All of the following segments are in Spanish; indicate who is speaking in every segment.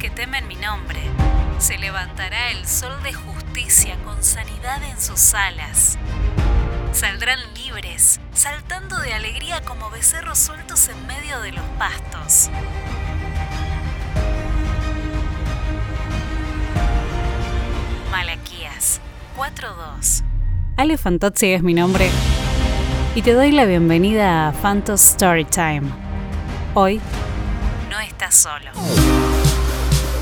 Speaker 1: que temen mi nombre. Se levantará el sol de justicia con sanidad en sus alas. Saldrán libres, saltando de alegría como becerros sueltos en medio de los pastos. Malaquías 4.2 Ale Fantozzi es mi nombre y te doy la bienvenida a Fantos Storytime. Hoy no estás solo.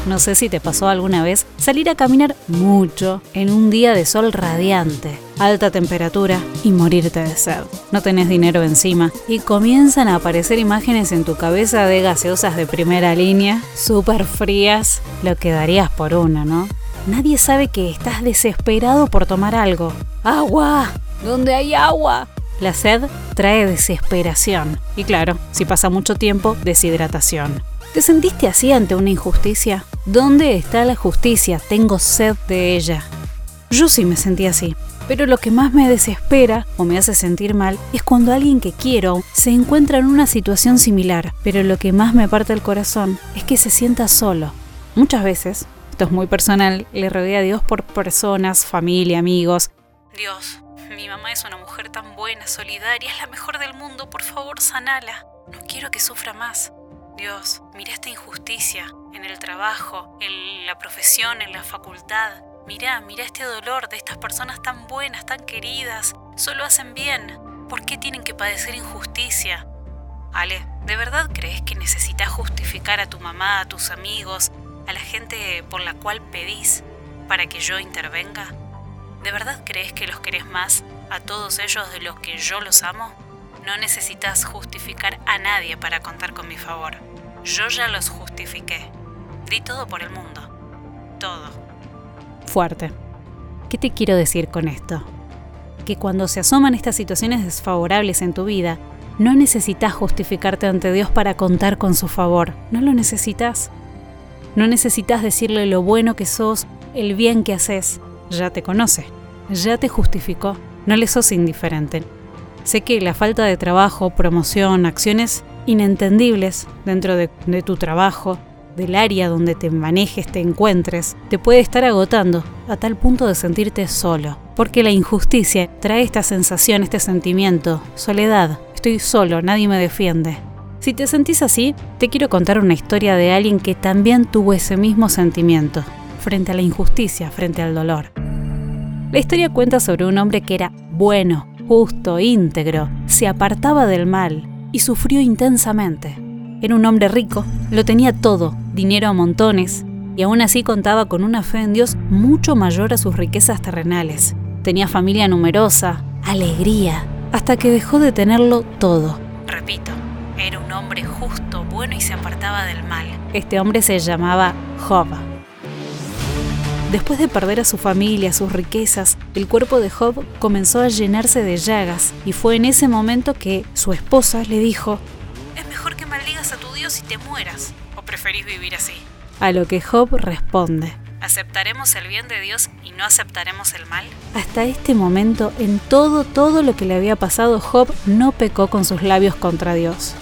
Speaker 1: No sé si te pasó alguna vez salir a caminar mucho en un día de sol radiante, alta temperatura y morirte de sed. No tenés dinero encima y comienzan a aparecer imágenes en tu cabeza de gaseosas de primera línea, súper frías, lo que darías por una, ¿no? Nadie sabe que estás desesperado por tomar algo. ¡Agua! ¿Dónde hay agua? La sed trae desesperación y claro, si pasa mucho tiempo, deshidratación. ¿Te sentiste así ante una injusticia? ¿Dónde está la justicia? Tengo sed de ella. Yo sí me sentí así. Pero lo que más me desespera o me hace sentir mal es cuando alguien que quiero se encuentra en una situación similar. Pero lo que más me parte el corazón es que se sienta solo. Muchas veces, esto es muy personal, le rodea a Dios por personas, familia, amigos. Dios, mi mamá es una mujer tan buena, solidaria, es la mejor del mundo, por favor, sanala. No quiero que sufra más. Dios, mira esta injusticia en el trabajo, en la profesión, en la facultad. Mira, mira este dolor de estas personas tan buenas, tan queridas. Solo hacen bien. ¿Por qué tienen que padecer injusticia? Ale, ¿de verdad crees que necesitas justificar a tu mamá, a tus amigos, a la gente por la cual pedís para que yo intervenga? ¿De verdad crees que los querés más a todos ellos de los que yo los amo? No necesitas justificar a nadie para contar con mi favor. Yo ya los justifiqué. Di todo por el mundo. Todo. Fuerte. ¿Qué te quiero decir con esto? Que cuando se asoman estas situaciones desfavorables en tu vida, no necesitas justificarte ante Dios para contar con su favor. No lo necesitas. No necesitas decirle lo bueno que sos, el bien que haces. Ya te conoce. Ya te justificó. No le sos indiferente. Sé que la falta de trabajo, promoción, acciones inentendibles dentro de, tu trabajo, del área donde te manejes, te encuentres, te puede estar agotando a tal punto de sentirte solo. Porque la injusticia trae esta sensación, este sentimiento, soledad. Estoy solo, nadie me defiende. Si te sentís así, te quiero contar una historia de alguien que también tuvo ese mismo sentimiento, frente a la injusticia, frente al dolor. La historia cuenta sobre un hombre que era bueno, justo, íntegro, se apartaba del mal y sufrió intensamente. Era un hombre rico, lo tenía todo, dinero a montones, y aún así contaba con una fe en Dios mucho mayor a sus riquezas terrenales. Tenía familia numerosa, alegría, hasta que dejó de tenerlo todo. Repito, era un hombre justo, bueno y se apartaba del mal. Este hombre se llamaba Job. Después de perder a su familia, sus riquezas, el cuerpo de Job comenzó a llenarse de llagas y fue en ese momento que su esposa le dijo, Es mejor que maldigas a tu Dios y te mueras, o preferís vivir así. A lo que Job responde, ¿aceptaremos el bien de Dios y no aceptaremos el mal? Hasta este momento, en todo, todo lo que le había pasado, Job no pecó con sus labios contra Dios.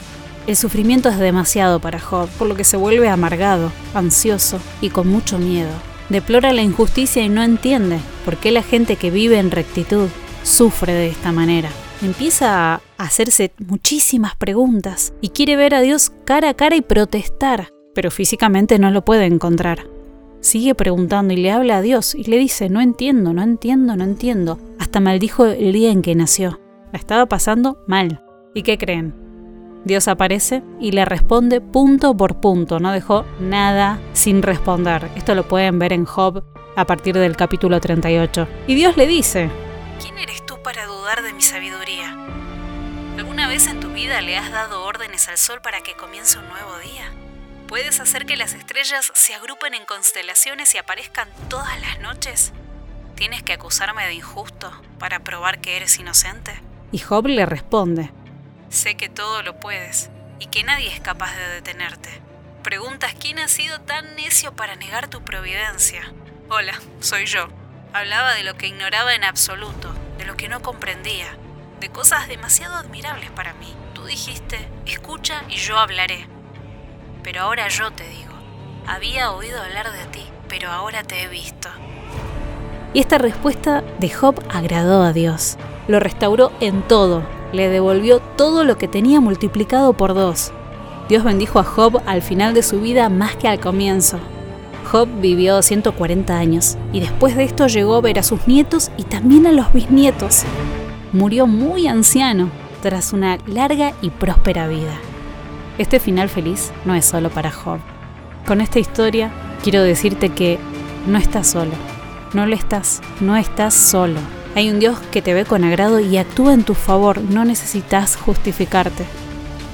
Speaker 1: El sufrimiento es demasiado para Job, por lo que se vuelve amargado, ansioso y con mucho miedo deplora la injusticia y no entiende por qué la gente que vive en rectitud sufre de esta manera. Empieza a hacerse muchísimas preguntas y quiere ver a Dios cara a cara y protestar, pero físicamente no lo puede encontrar. Sigue preguntando y le habla a Dios y le dice, no entiendo, no entiendo, no entiendo. Hasta maldijo el día en que nació. La estaba pasando mal. ¿Y qué creen? Dios aparece y le responde punto por punto, no dejó nada sin responder. Esto lo pueden ver en Job a partir del capítulo 38. Y Dios le dice, ¿quién eres tú para dudar de mi sabiduría? ¿Alguna vez en tu vida le has dado órdenes al sol para que comience un nuevo día? ¿Puedes hacer que las estrellas se agrupen en constelaciones y aparezcan todas las noches? ¿Tienes que acusarme de injusto para probar que eres inocente? Y Job le responde, Sé que todo lo puedes y que nadie es capaz de detenerte. Preguntas quién ha sido tan necio para negar tu providencia. Hola, soy yo. Hablaba de lo que ignoraba en absoluto, de lo que no comprendía, de cosas demasiado admirables para mí. Tú dijiste, escucha y yo hablaré. Pero ahora yo te digo, había oído hablar de ti, pero ahora te he visto. Y esta respuesta de Job agradó a Dios. Lo restauró en todo, le devolvió todo lo que tenía multiplicado por dos. Dios bendijo a Job al final de su vida más que al comienzo. Job vivió 140 años y después de esto llegó a ver a sus nietos y también a los bisnietos. Murió muy anciano tras una larga y próspera vida. Este final feliz no es solo para Job. Con esta historia quiero decirte que no estás solo. No lo estás, no estás solo. Hay un Dios que te ve con agrado y actúa en tu favor, no necesitas justificarte.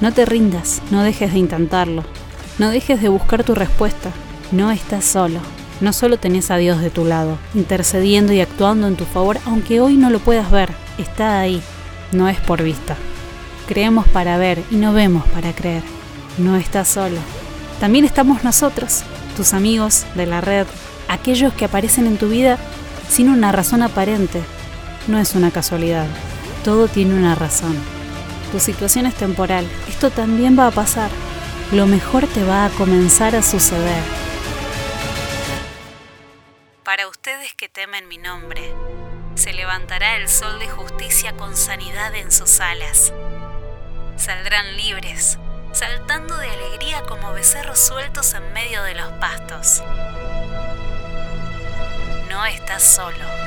Speaker 1: No te rindas, no dejes de intentarlo, no dejes de buscar tu respuesta. No estás solo. No solo tenés a Dios de tu lado, intercediendo y actuando en tu favor, aunque hoy no lo puedas ver, está ahí, no es por vista. Creemos para ver y no vemos para creer. No estás solo. También estamos nosotros, tus amigos de la red, aquellos que aparecen en tu vida sin una razón aparente, no es una casualidad. Todo tiene una razón. Tu situación es temporal. Esto también va a pasar. Lo mejor te va a comenzar a suceder. Para ustedes que temen mi nombre, se levantará el sol de justicia con sanidad en sus alas. Saldrán libres, saltando de alegría como becerros sueltos en medio de los pastos. No estás solo.